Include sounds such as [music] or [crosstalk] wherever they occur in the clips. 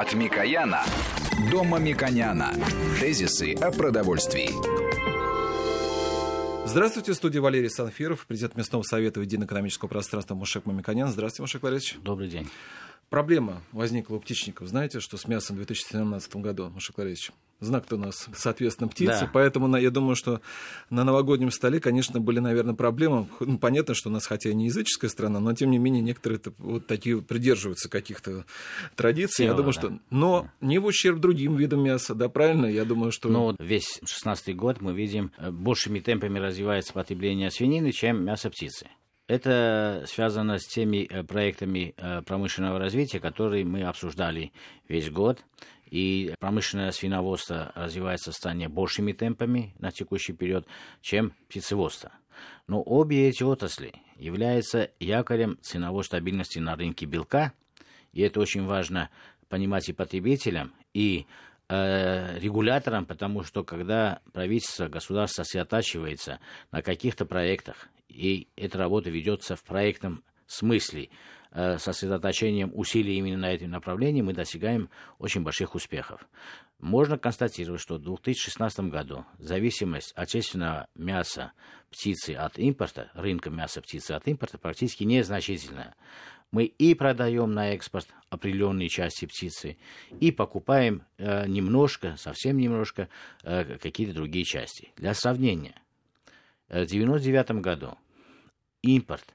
От Микояна до Мамиконяна. Тезисы о продовольствии. Здравствуйте, в студии Валерий Санфиров, президент местного совета единоэкономического пространства Мушек Мамиконян. Здравствуйте, Мушек Валерьевич. Добрый день. Проблема возникла у птичников. Знаете, что с мясом в 2017 году, Мушек Валерьевич? Знак-то у нас, соответственно, птицы. Да. Поэтому я думаю, что на новогоднем столе, конечно, были, наверное, проблемы. Ну, понятно, что у нас, хотя и не языческая страна, но тем не менее некоторые вот такие придерживаются каких-то традиций. Сила, я думаю, да. что. Но не в ущерб другим видам мяса, да, правильно? Я думаю, что. Ну, весь 16 год мы видим, э, большими темпами развивается потребление свинины, чем мясо птицы. Это связано с теми э, проектами э, промышленного развития, которые мы обсуждали весь год. И промышленное свиноводство развивается в стране большими темпами на текущий период, чем птицеводство. Но обе эти отрасли являются якорем ценовой стабильности на рынке белка, и это очень важно понимать и потребителям, и э, регуляторам, потому что когда правительство, государство сосредотачивается на каких-то проектах и эта работа ведется в проектном смысле, э, сосредоточением усилий именно на этом направлении, мы достигаем очень больших успехов. Можно констатировать, что в 2016 году зависимость отечественного мяса птицы от импорта, рынка мяса птицы от импорта практически незначительная. Мы и продаем на экспорт определенные части птицы, и покупаем э, немножко, совсем немножко, э, какие-то другие части. Для сравнения, 1999 году импорт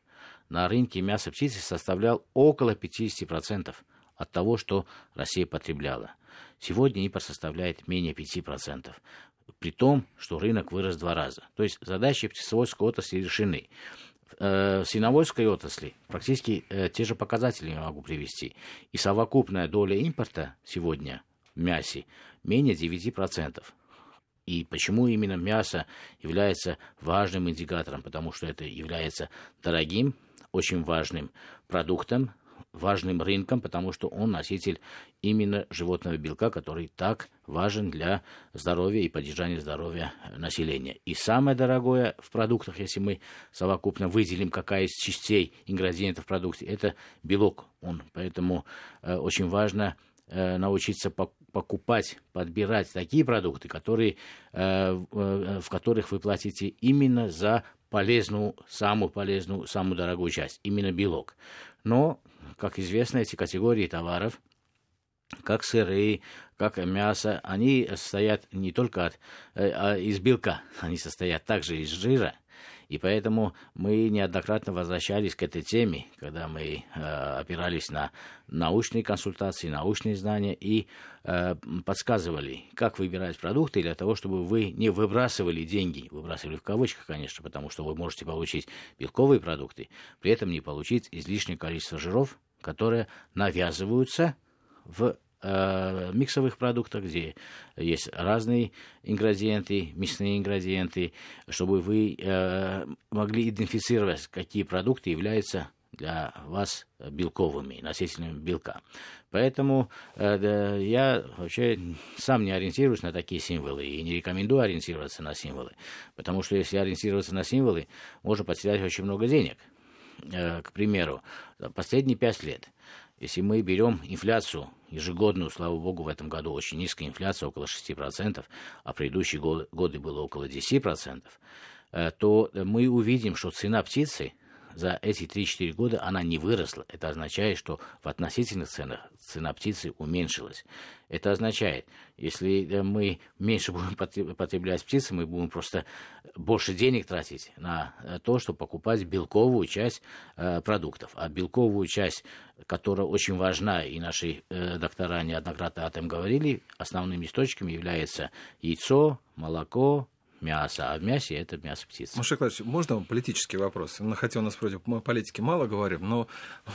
на рынке мяса птицы составлял около 50% от того, что Россия потребляла. Сегодня импорт составляет менее 5%, при том, что рынок вырос в два раза. То есть задачи птицеводской отрасли решены. Э, в свиноводской отрасли практически э, те же показатели я могу привести. И совокупная доля импорта сегодня в мясе менее 9%. И почему именно мясо является важным индикатором? Потому что это является дорогим, очень важным продуктом, важным рынком, потому что он носитель именно животного белка, который так важен для здоровья и поддержания здоровья населения. И самое дорогое в продуктах, если мы совокупно выделим, какая из частей ингредиентов в продукте, это белок. Он, поэтому э, очень важно научиться покупать, подбирать такие продукты, которые, э, э, в которых вы платите именно за полезную, самую полезную, самую дорогую часть, именно белок. Но, как известно, эти категории товаров, как сыры, как мясо, они состоят не только от, э, а из белка, они состоят также из жира, и поэтому мы неоднократно возвращались к этой теме, когда мы э, опирались на научные консультации, научные знания и э, подсказывали, как выбирать продукты для того, чтобы вы не выбрасывали деньги, выбрасывали в кавычках, конечно, потому что вы можете получить белковые продукты, при этом не получить излишнее количество жиров, которые навязываются в э, миксовых продуктах, где есть разные ингредиенты, мясные ингредиенты, чтобы вы э, могли идентифицировать, какие продукты являются для вас белковыми, носителями белка. Поэтому э, я вообще сам не ориентируюсь на такие символы и не рекомендую ориентироваться на символы, потому что если ориентироваться на символы, можно потерять очень много денег. Э, к примеру, последние пять лет – если мы берем инфляцию ежегодную, слава богу, в этом году очень низкая инфляция, около 6%, а предыдущие годы было около 10%, э, то мы увидим, что цена птицы за эти 3-4 года она не выросла. Это означает, что в относительных ценах цена птицы уменьшилась. Это означает, если э, мы меньше будем потреблять птицы, мы будем просто больше денег тратить на э, то, чтобы покупать белковую часть э, продуктов. А белковую часть, которая очень важна, и наши э, доктора неоднократно об этом говорили, основными источниками является яйцо, молоко, мяса, а в мясе это мясо птицы. Маша Клавич, можно вам политический вопрос? Ну, хотя у нас против мы политики мало говорим, но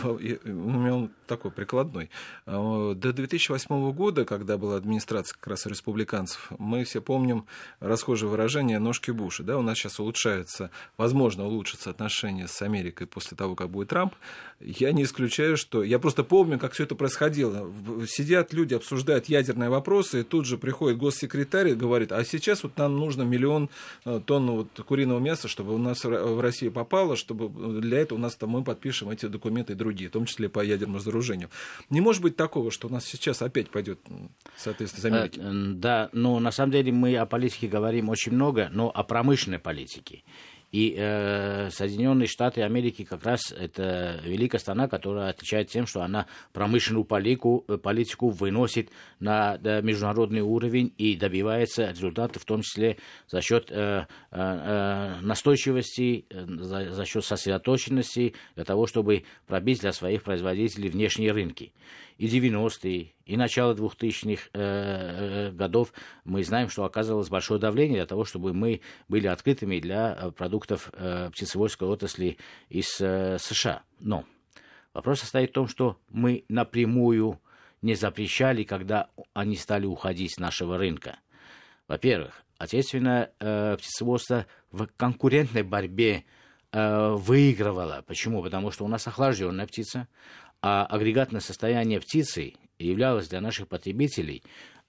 у меня он такой прикладной. А, до 2008 года, когда была администрация как раз республиканцев, мы все помним расхожее выражение «ножки Буша». Да? У нас сейчас улучшается, возможно, улучшатся отношения с Америкой после того, как будет Трамп. Я не исключаю, что... Я просто помню, как все это происходило. Сидят люди, обсуждают ядерные вопросы, и тут же приходит госсекретарь и говорит, а сейчас вот нам нужно миллион миллион э, тонн вот, куриного мяса, чтобы у нас в России попало, чтобы для этого у нас там мы подпишем эти документы и другие, в том числе по ядерному разоружению. Не может быть такого, что у нас сейчас опять пойдет соответственно Америки. Да, но на самом деле мы о политике говорим очень много, но о промышленной политике. И э, Соединенные Штаты Америки как раз это великая страна, которая отличается тем, что она промышленную политику, э, политику выносит на международный уровень и добивается результатов, в том числе за счет э, э, э настойчивости, э, за, за счет сосредоточенности, для того, чтобы пробить для своих производителей внешние рынки. И 90-е, и начало 2000-х э, э, годов мы знаем, что оказывалось большое давление для того, чтобы мы были открытыми для э, продуктов птицеводской отрасли из США. Но вопрос состоит в том, что мы напрямую не запрещали, когда они стали уходить с нашего рынка. Во-первых, отечественное э, птицеводство в конкурентной борьбе э, выигрывало. Почему? Потому что у нас охлажденная птица, а агрегатное состояние птицы являлось для наших потребителей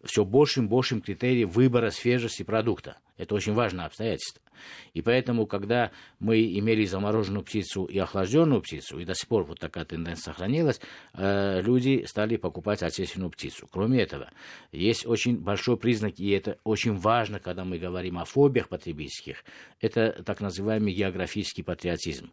все большим и большим критерием выбора свежести продукта. Это очень важное обстоятельство. И поэтому, когда мы имели замороженную птицу и охлажденную птицу, и до сих пор вот такая тенденция сохранилась, э, люди стали покупать отечественную птицу. Кроме этого, есть очень большой признак, и это очень важно, когда мы говорим о фобиях потребительских, это так называемый географический патриотизм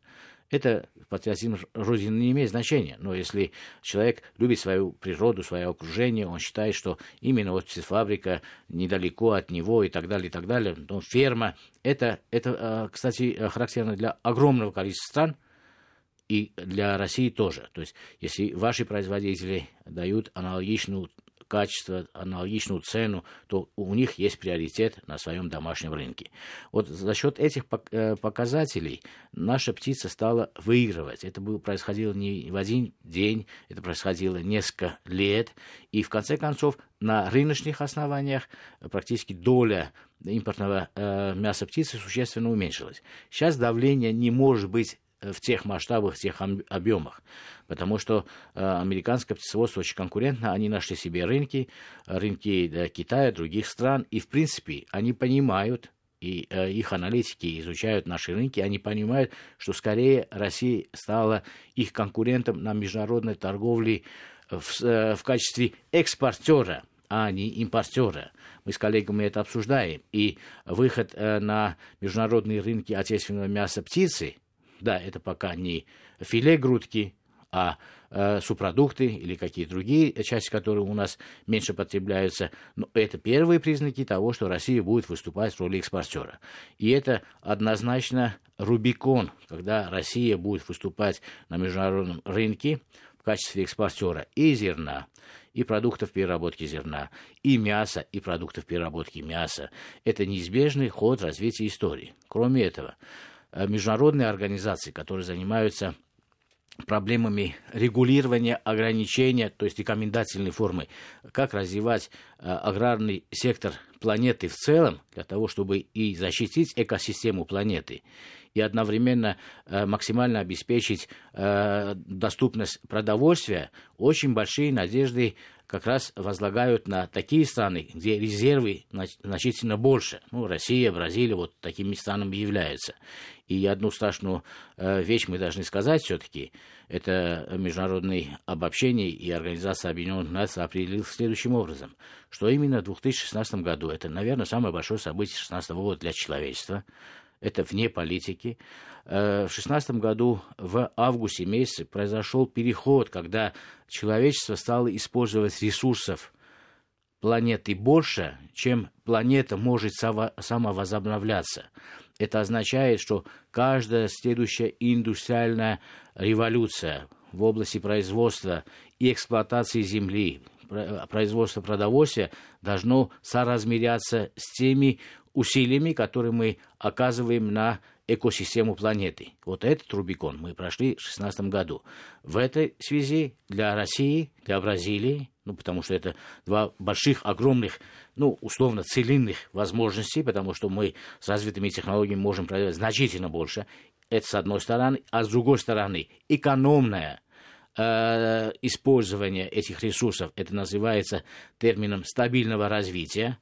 это патриотизм Родины не имеет значения. Но если человек любит свою природу, свое окружение, он считает, что именно вот фабрика недалеко от него и так далее, и так далее, то ферма, это, это, а, кстати, характерно для огромного количества стран, и для России тоже. То есть, если ваши производители дают аналогичную качество, аналогичную цену, то у них есть приоритет на своем домашнем рынке. Вот за счет этих э, показателей наша птица стала выигрывать. Это происходило не в один день, это происходило несколько лет. И в конце концов на рыночных основаниях практически доля импортного э, мяса птицы существенно уменьшилась. Сейчас давление не может быть в тех масштабах, в тех объемах. Потому что э, американское птицеводство очень конкурентно, они нашли себе рынки, рынки Китая, других стран, и в принципе они понимают, и э, их аналитики изучают наши рынки, они понимают, что скорее Россия стала их конкурентом на международной торговле в, э, в качестве экспортера, а не импортера. Мы с коллегами это обсуждаем. И выход э, на международные рынки отечественного мяса птицы – да, это пока не филе грудки, а э, субпродукты или какие-то другие части, которые у нас меньше потребляются. Но это первые признаки того, что Россия будет выступать в роли экспортера. И это однозначно Рубикон, когда Россия будет выступать на международном рынке в качестве экспортера и зерна, и продуктов переработки зерна, и мяса, и продуктов переработки мяса. Это неизбежный ход развития истории. Кроме этого, Э, международные организации, которые занимаются проблемами регулирования, ограничения, то есть рекомендательной формы, как развивать э, аграрный сектор планеты в целом, для того, чтобы и защитить экосистему планеты, и одновременно э, максимально обеспечить э, доступность продовольствия, очень большие надежды как раз возлагают на такие страны, где резервы значительно больше. Ну, Россия, Бразилия вот такими странами являются. И одну страшную э, вещь мы должны сказать все-таки. Это международное обобщение и Организация Объединенных Наций определил следующим образом, что именно в 2016 году, это, наверное, самое большое событие 2016 года для человечества, это вне политики. Э, в 2016 году в августе месяце произошел переход, когда человечество стало использовать ресурсов планеты больше, чем планета может самовозобновляться. Это означает, что каждая следующая индустриальная революция в области производства и эксплуатации земли, производства продовольствия должно соразмеряться с теми усилиями, которые мы оказываем на экосистему планеты. Вот этот Рубикон мы прошли в 2016 году. В этой связи для России, для Бразилии, ну, потому что это два больших, огромных, ну, условно, цилиндрных возможностей, потому что мы с развитыми технологиями можем производить значительно больше. Это с одной стороны. А с другой стороны, экономное э, использование этих ресурсов, это называется термином стабильного развития,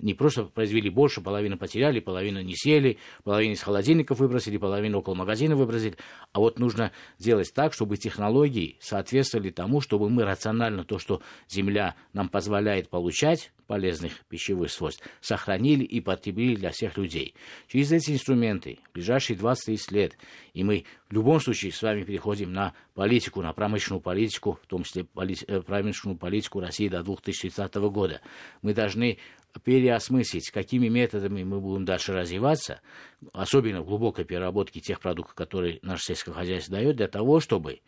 не просто произвели больше, половину потеряли, половину не съели, половину из холодильников выбросили, половину около магазина выбросили. А вот нужно делать так, чтобы технологии соответствовали тому, чтобы мы рационально то, что Земля нам позволяет получать, полезных пищевых свойств, сохранили и потребили для всех людей. Через эти инструменты в ближайшие 20-30 лет, и мы в любом случае с вами переходим на политику, на промышленную политику, в том числе э, промышленную политику России до 2030 года, мы должны переосмыслить, какими методами мы будем дальше развиваться, особенно в глубокой переработке тех продуктов, которые наше сельское хозяйство дает, для того, чтобы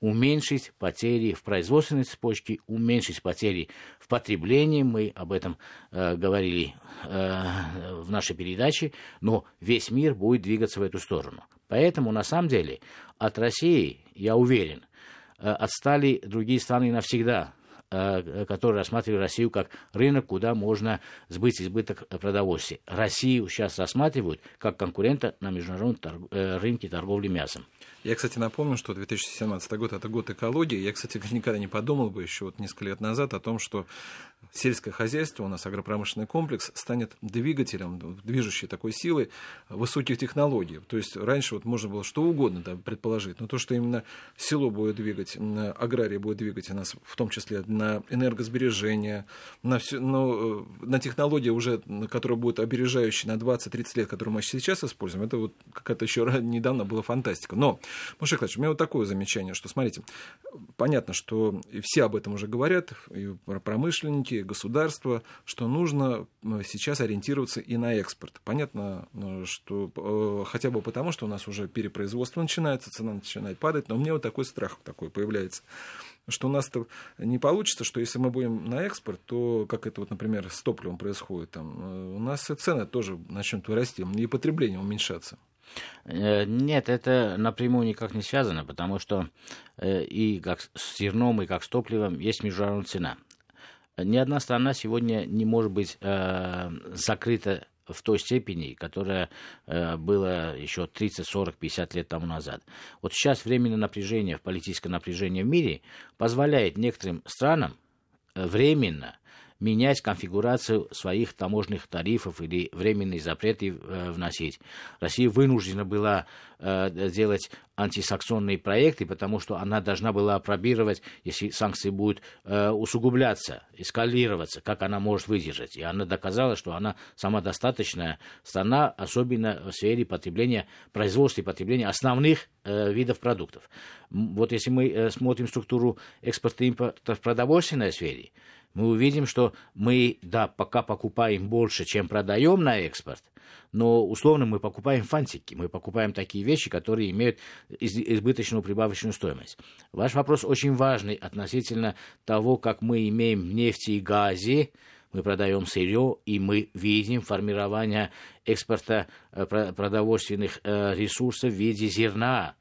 уменьшить потери в производственной цепочке, уменьшить потери в потреблении. Мы об этом э, говорили э, в нашей передаче, но весь мир будет двигаться в эту сторону. Поэтому, на самом деле, от России, я уверен, э, отстали другие страны навсегда которые рассматривали Россию как рынок, куда можно сбыть избыток продовольствия. Россию сейчас рассматривают как конкурента на международном торг... Э, рынке торговли мясом. Я, кстати, напомню, что 2017 год – это год экологии. Я, кстати, никогда не подумал бы еще вот несколько лет назад о том, что сельское хозяйство, у нас агропромышленный комплекс станет двигателем, движущей такой силой высоких технологий. То есть раньше вот можно было что угодно да, предположить, но то, что именно село будет двигать, агрария будет двигать нас, в том числе на энергосбережение, на, все, ну, на технологии уже, которая будет обережающей на 20-30 лет, которую мы сейчас используем, это вот какая-то еще недавно была фантастика. Но, Маша Николаевич, у меня вот такое замечание, что, смотрите, понятно, что все об этом уже говорят, и промышленники, государства, что нужно э, сейчас ориентироваться и на экспорт. Понятно, э, что э, хотя бы потому, что у нас уже перепроизводство начинается, цена начинает падать, но у меня вот такой страх такой появляется что у нас-то не получится, что если мы будем на экспорт, то, как это вот, например, с топливом происходит, там, у нас и цены тоже начнут расти, и потребление уменьшаться. Нет, это напрямую никак не связано, потому что и как с зерном, и как с топливом есть международная цена. Ни одна страна сегодня не может быть э, закрыта в той степени, которая э, была еще 30, 40, 50 лет тому назад. Вот сейчас временное напряжение, политическое напряжение в мире позволяет некоторым странам э, временно менять конфигурацию своих таможенных тарифов или временные запреты э, вносить. Россия вынуждена была э, делать антисанкционные проекты, потому что она должна была опробировать, если санкции будут э, усугубляться, эскалироваться, как она может выдержать. И она доказала, что она самодостаточная страна, особенно в сфере потребления, производства и потребления основных видов продуктов. Вот если мы смотрим структуру экспорта импорта в продовольственной сфере, мы увидим, что мы, да, пока покупаем больше, чем продаем на экспорт, но условно мы покупаем фантики, мы покупаем такие вещи, которые имеют избыточную прибавочную стоимость. Ваш вопрос очень важный относительно того, как мы имеем нефти и газе, мы продаем сырье, и мы видим формирование экспорта э, продовольственных э, ресурсов в виде зерна,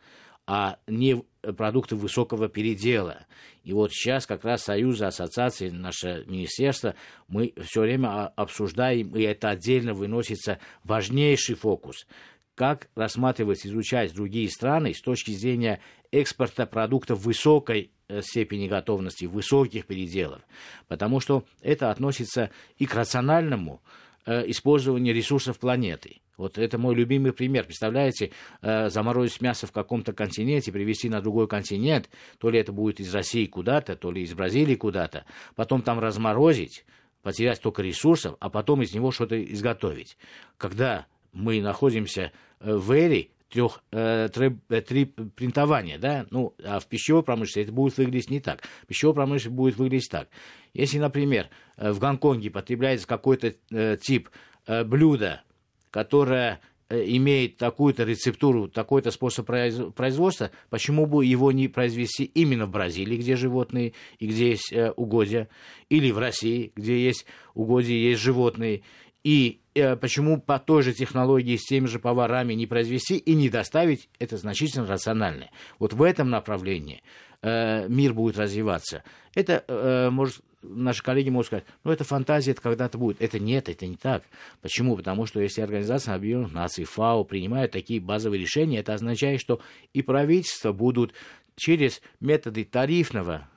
а не продукты высокого передела. И вот сейчас как раз Союзы, ассоциации, наше министерство, мы все время обсуждаем, и это отдельно выносится важнейший фокус как рассматривать, изучать другие страны с точки зрения экспорта продуктов высокой э, степени готовности, высоких переделов. Потому что это относится и к рациональному э, использованию ресурсов планеты. Вот это мой любимый пример. Представляете, э, заморозить мясо в каком-то континенте, привезти на другой континент, то ли это будет из России куда-то, то ли из Бразилии куда-то, потом там разморозить, потерять столько ресурсов, а потом из него что-то изготовить. Когда мы находимся э, в эре трех, э, три, э, три принтования, да, ну, а в пищевой промышленности это будет выглядеть не так. В пищевой промышленности будет выглядеть так. Если, например, э, в Гонконге потребляется какой-то э, тип э, блюда, которая э, имеет такую-то рецептуру, такой-то способ производства, почему бы его не произвести именно в Бразилии, где животные и где есть угодья, или в России, где есть угодья есть животные, и почему по той же технологии с теми же поварами не произвести и не доставить, это значительно рациональнее. Вот в этом направлении э, мир будет развиваться. Это э, может наши коллеги могут сказать, ну, это фантазия, это когда-то будет. Это нет, это не так. Почему? Потому что если Организация Объединенных Наций, ФАО, принимают такие базовые решения, это означает, что и правительства будут через методы тарифного э,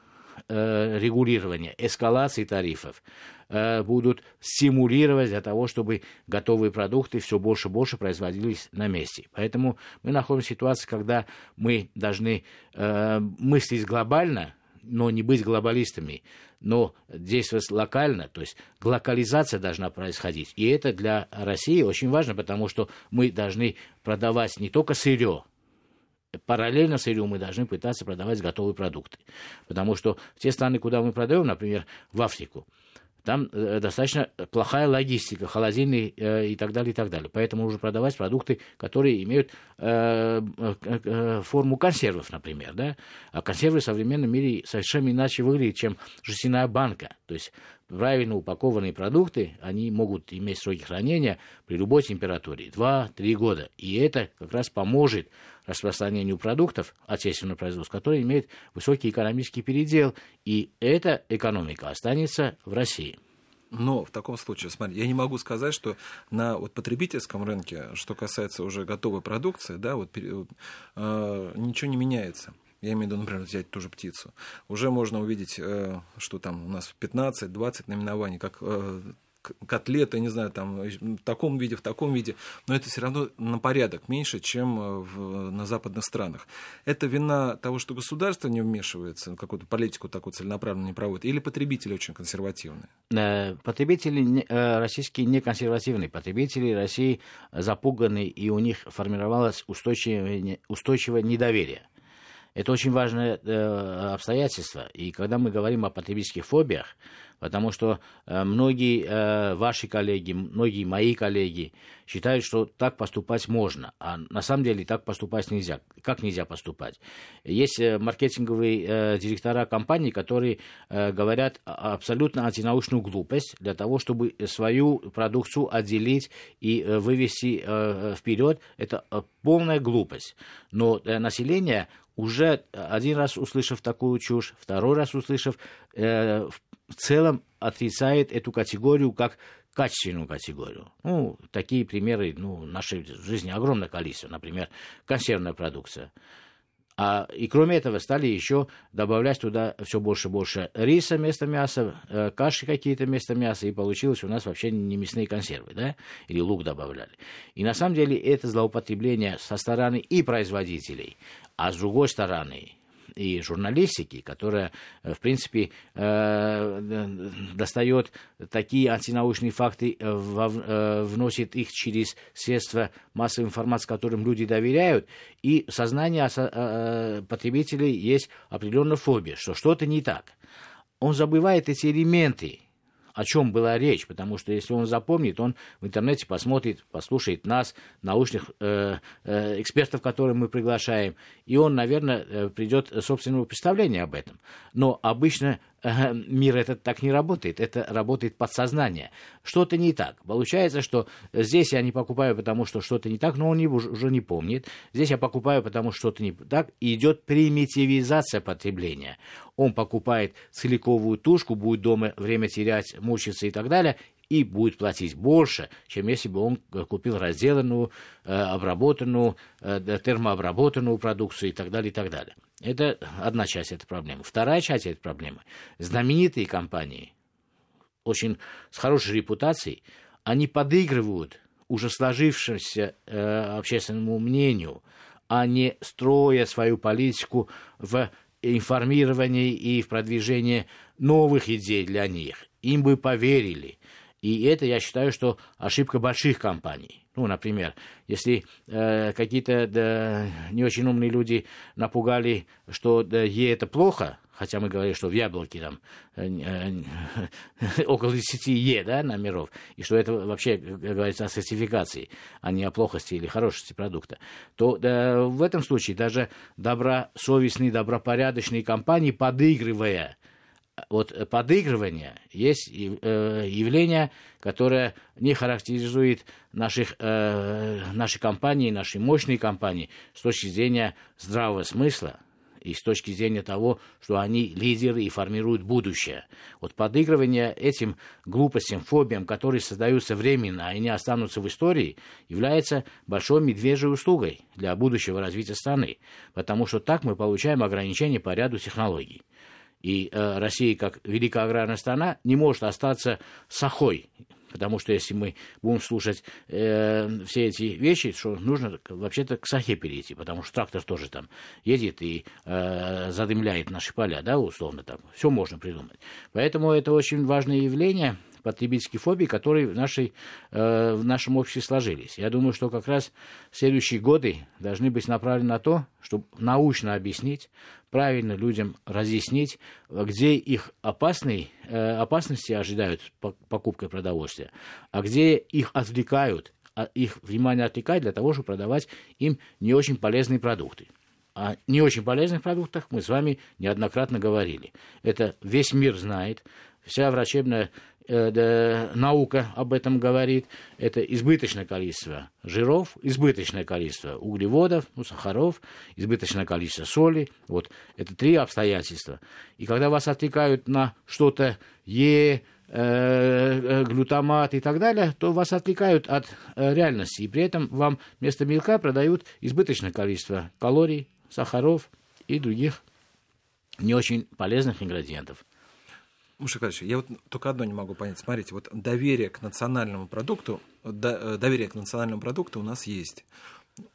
регулирования, эскалации тарифов э, будут стимулировать для того, чтобы готовые продукты все больше и больше производились на месте. Поэтому мы находимся в ситуации, когда мы должны э, мыслить глобально, но не быть глобалистами, но действовать локально, то есть локализация должна происходить. И это для России очень важно, потому что мы должны продавать не только сырье, параллельно сырью мы должны пытаться продавать готовые продукты. Потому что те страны, куда мы продаем, например, в Африку, там э, достаточно плохая логистика, холодильный э, и так далее, и так далее. Поэтому нужно продавать продукты, которые имеют э, форму консервов, например. Да? А консервы в современном мире совершенно иначе выглядят, чем жестяная банка. То есть правильно упакованные продукты, они могут иметь сроки хранения при любой температуре 2-3 года. И это как раз поможет распространению продуктов отечественного производства, которые имеют высокий экономический передел. И эта экономика останется в России. Но в таком случае, смотри, я не могу сказать, что на вот, потребительском рынке, что касается уже готовой продукции, да, вот, э, ничего не меняется я имею в виду, например, взять ту же птицу, уже можно увидеть, э, что там у нас 15-20 наименований, как э, котлеты, не знаю, там в таком виде, в таком виде, но это все равно на порядок меньше, чем э, в, на западных странах. Это вина того, что государство не вмешивается, какую-то политику такую целенаправленно не проводит, или потребители очень консервативные? Потребители российские не консервативные, потребители России запуганы, и у них формировалось устойчивое, устойчивое недоверие. Это очень важное э, обстоятельство. И когда мы говорим о потребительских фобиях, потому что э, многие э, ваши коллеги, многие мои коллеги считают, что так поступать можно, а на самом деле так поступать нельзя. Как нельзя поступать? Есть э, маркетинговые директора компаний, которые говорят абсолютно антинаучную глупость для того, чтобы свою продукцию отделить и вывести вперед. Это полная глупость. Но население уже один раз услышав такую чушь, второй раз услышав, э, в целом отрицает эту категорию как качественную категорию. Ну, такие примеры ну, в нашей жизни огромное количество. Например, консервная продукция. А, и кроме этого стали еще добавлять туда все больше и больше риса вместо мяса, э, каши какие-то вместо мяса, и получилось у нас вообще не мясные консервы, да, или лук добавляли. И на самом деле это злоупотребление со стороны и производителей, а с другой стороны и журналистики, которая, э, в принципе, э, достает такие антинаучные факты, э, вносит их через средства массовой информации, которым люди доверяют, и сознание потребителей есть определенная фобия, что что-то не так. Он забывает эти элементы, о чем была речь, потому что если он запомнит, он в интернете посмотрит, послушает нас, научных э, э, экспертов, которые мы приглашаем, и он, наверное, э, придет собственного представления об этом. Но обычно мир этот так не работает, это работает подсознание. Что-то не так. Получается, что здесь я не покупаю, потому что что-то не так, но он уже не помнит. Здесь я покупаю, потому что что-то не так. И идет примитивизация потребления. Он покупает целиковую тушку, будет дома время терять, мучиться и так далее, и будет платить больше, чем если бы он купил разделанную, э, обработанную, э, термообработанную продукцию и так далее, и так далее. Это одна часть этой проблемы. Вторая часть этой проблемы. Знаменитые компании, очень с хорошей репутацией, они подыгрывают уже сложившемуся э, общественному мнению, а не строя свою политику в информировании и в продвижении новых идей для них. Им бы поверили. И это, я считаю, что ошибка больших компаний. Ну, например, если э, какие-то да, не очень умные люди напугали, что да, Е это плохо, хотя мы говорим, что в яблоке там э, э, [laughs] около 10 Е да, номеров, и что это вообще говорится о сертификации, а не о плохости или хорошести продукта, то да, в этом случае даже добросовестные, добропорядочные компании, подыгрывая вот подыгрывание есть э, явление, которое не характеризует наших, э, наши компании, наши мощные компании с точки зрения здравого смысла и с точки зрения того, что они лидеры и формируют будущее. Вот подыгрывание этим глупостям, фобиям, которые создаются временно и не останутся в истории, является большой медвежьей услугой для будущего развития страны, потому что так мы получаем ограничения по ряду технологий. И э, Россия, как великая аграрная страна, не может остаться сахой. Потому что если мы будем слушать э, все эти вещи, что нужно вообще-то к сахе перейти, потому что трактор тоже там едет и э, задымляет наши поля, да, условно там. Все можно придумать. Поэтому это очень важное явление потребительские фобии, которые в, нашей, э, в нашем обществе сложились. Я думаю, что как раз следующие годы должны быть направлены на то, чтобы научно объяснить, правильно людям разъяснить, где их опасные, э, опасности ожидают покупкой продовольствия, а где их отвлекают, а их внимание отвлекает для того, чтобы продавать им не очень полезные продукты. О не очень полезных продуктах мы с вами неоднократно говорили. Это весь мир знает, вся врачебная э, наука об этом говорит, это избыточное количество жиров, избыточное количество углеводов, ну, сахаров, избыточное количество соли. Вот это три обстоятельства. И когда вас отвлекают на что-то Е, э, э, глютамат и так далее, то вас отвлекают от э, реальности. И при этом вам вместо мелка продают избыточное количество калорий, сахаров и других не очень полезных ингредиентов. Мушек я вот только одно не могу понять. Смотрите, вот доверие к национальному продукту, доверие к национальному продукту у нас есть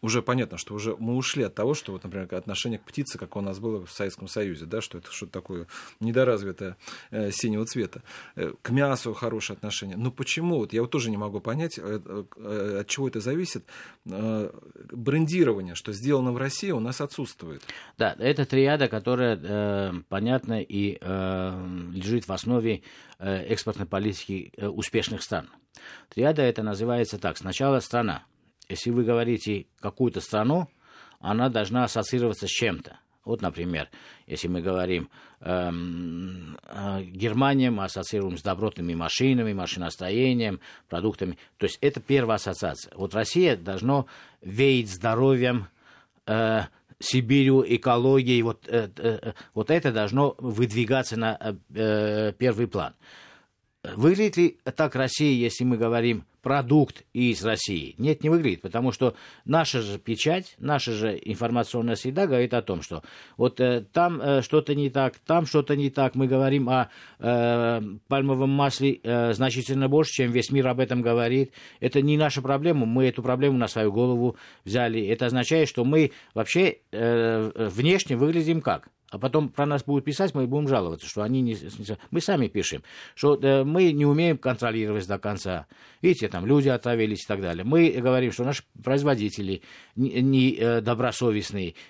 уже понятно, что уже мы ушли от того, что, вот, например, отношение к птице, как у нас было в Советском Союзе, да, что это что-то такое недоразвитое э, синего цвета. Э, к мясу хорошее отношение. Но почему? Вот я вот тоже не могу понять, э, э, от чего это зависит. Э, брендирование, что сделано в России, у нас отсутствует. Да, это триада, которая э, понятна и э, лежит в основе экспортной политики успешных стран. Триада это называется так. Сначала страна, если вы говорите какую-то страну, она должна ассоциироваться с чем-то. Вот, например, если мы говорим эм, э, Германия, мы ассоциируем с добротными машинами, машиностроением, продуктами. То есть это первая ассоциация. Вот Россия должна веять здоровьем, э, Сибирью, экологией. Вот, э, э, вот это должно выдвигаться на э, э первый план. Выглядит ли так Россия, если мы говорим продукт из России? Нет, не выглядит, потому что наша же печать, наша же информационная среда говорит о том, что вот э, там э, что-то не так, там что-то не так. Мы говорим о э, пальмовом масле э, значительно больше, чем весь мир об этом говорит. Это не наша проблема, мы эту проблему на свою голову взяли. Это означает, что мы вообще э, внешне выглядим как? А потом про нас будут писать, мы будем жаловаться, что они не... Мы сами пишем, что э, мы не умеем контролировать до конца. Видите, там люди отравились и так далее. Мы говорим, что наши производители не, не э.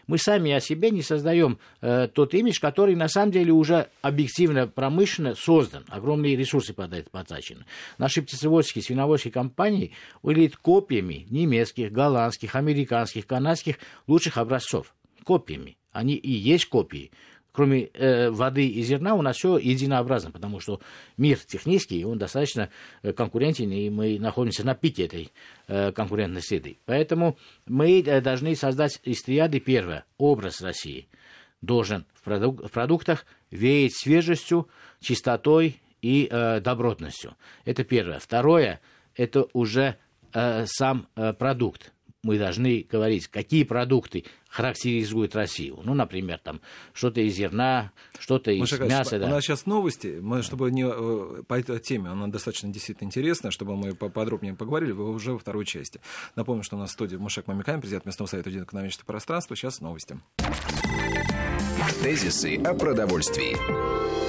Мы сами о себе не создаем э, тот имидж, который на самом деле уже объективно, промышленно создан. Огромные ресурсы под это потрачены. Наши птицеводческие, свиноводческие компании выглядят копиями немецких, голландских, американских, канадских лучших образцов. Копиями они и есть копии. Кроме э, воды и зерна у нас все единообразно, потому что мир технический, он достаточно э, конкурентен, и мы находимся на пике этой э, конкурентной среды. Поэтому мы э, должны создать из триады первое, образ России должен в, продук- в продуктах веять свежестью, чистотой и э, добротностью. Это первое. Второе, это уже э, сам э, продукт мы должны говорить, какие продукты характеризуют Россию. Ну, например, там что-то из зерна, что-то из Маша, мяса. Да. У нас сейчас новости, мы, чтобы не э, по этой теме, она достаточно действительно интересная, чтобы мы поподробнее поговорили, вы уже во второй части. Напомню, что у нас в студии Мушек Мамикан, президент местного совета Единого экономического пространства. Сейчас новости. Тезисы о продовольствии.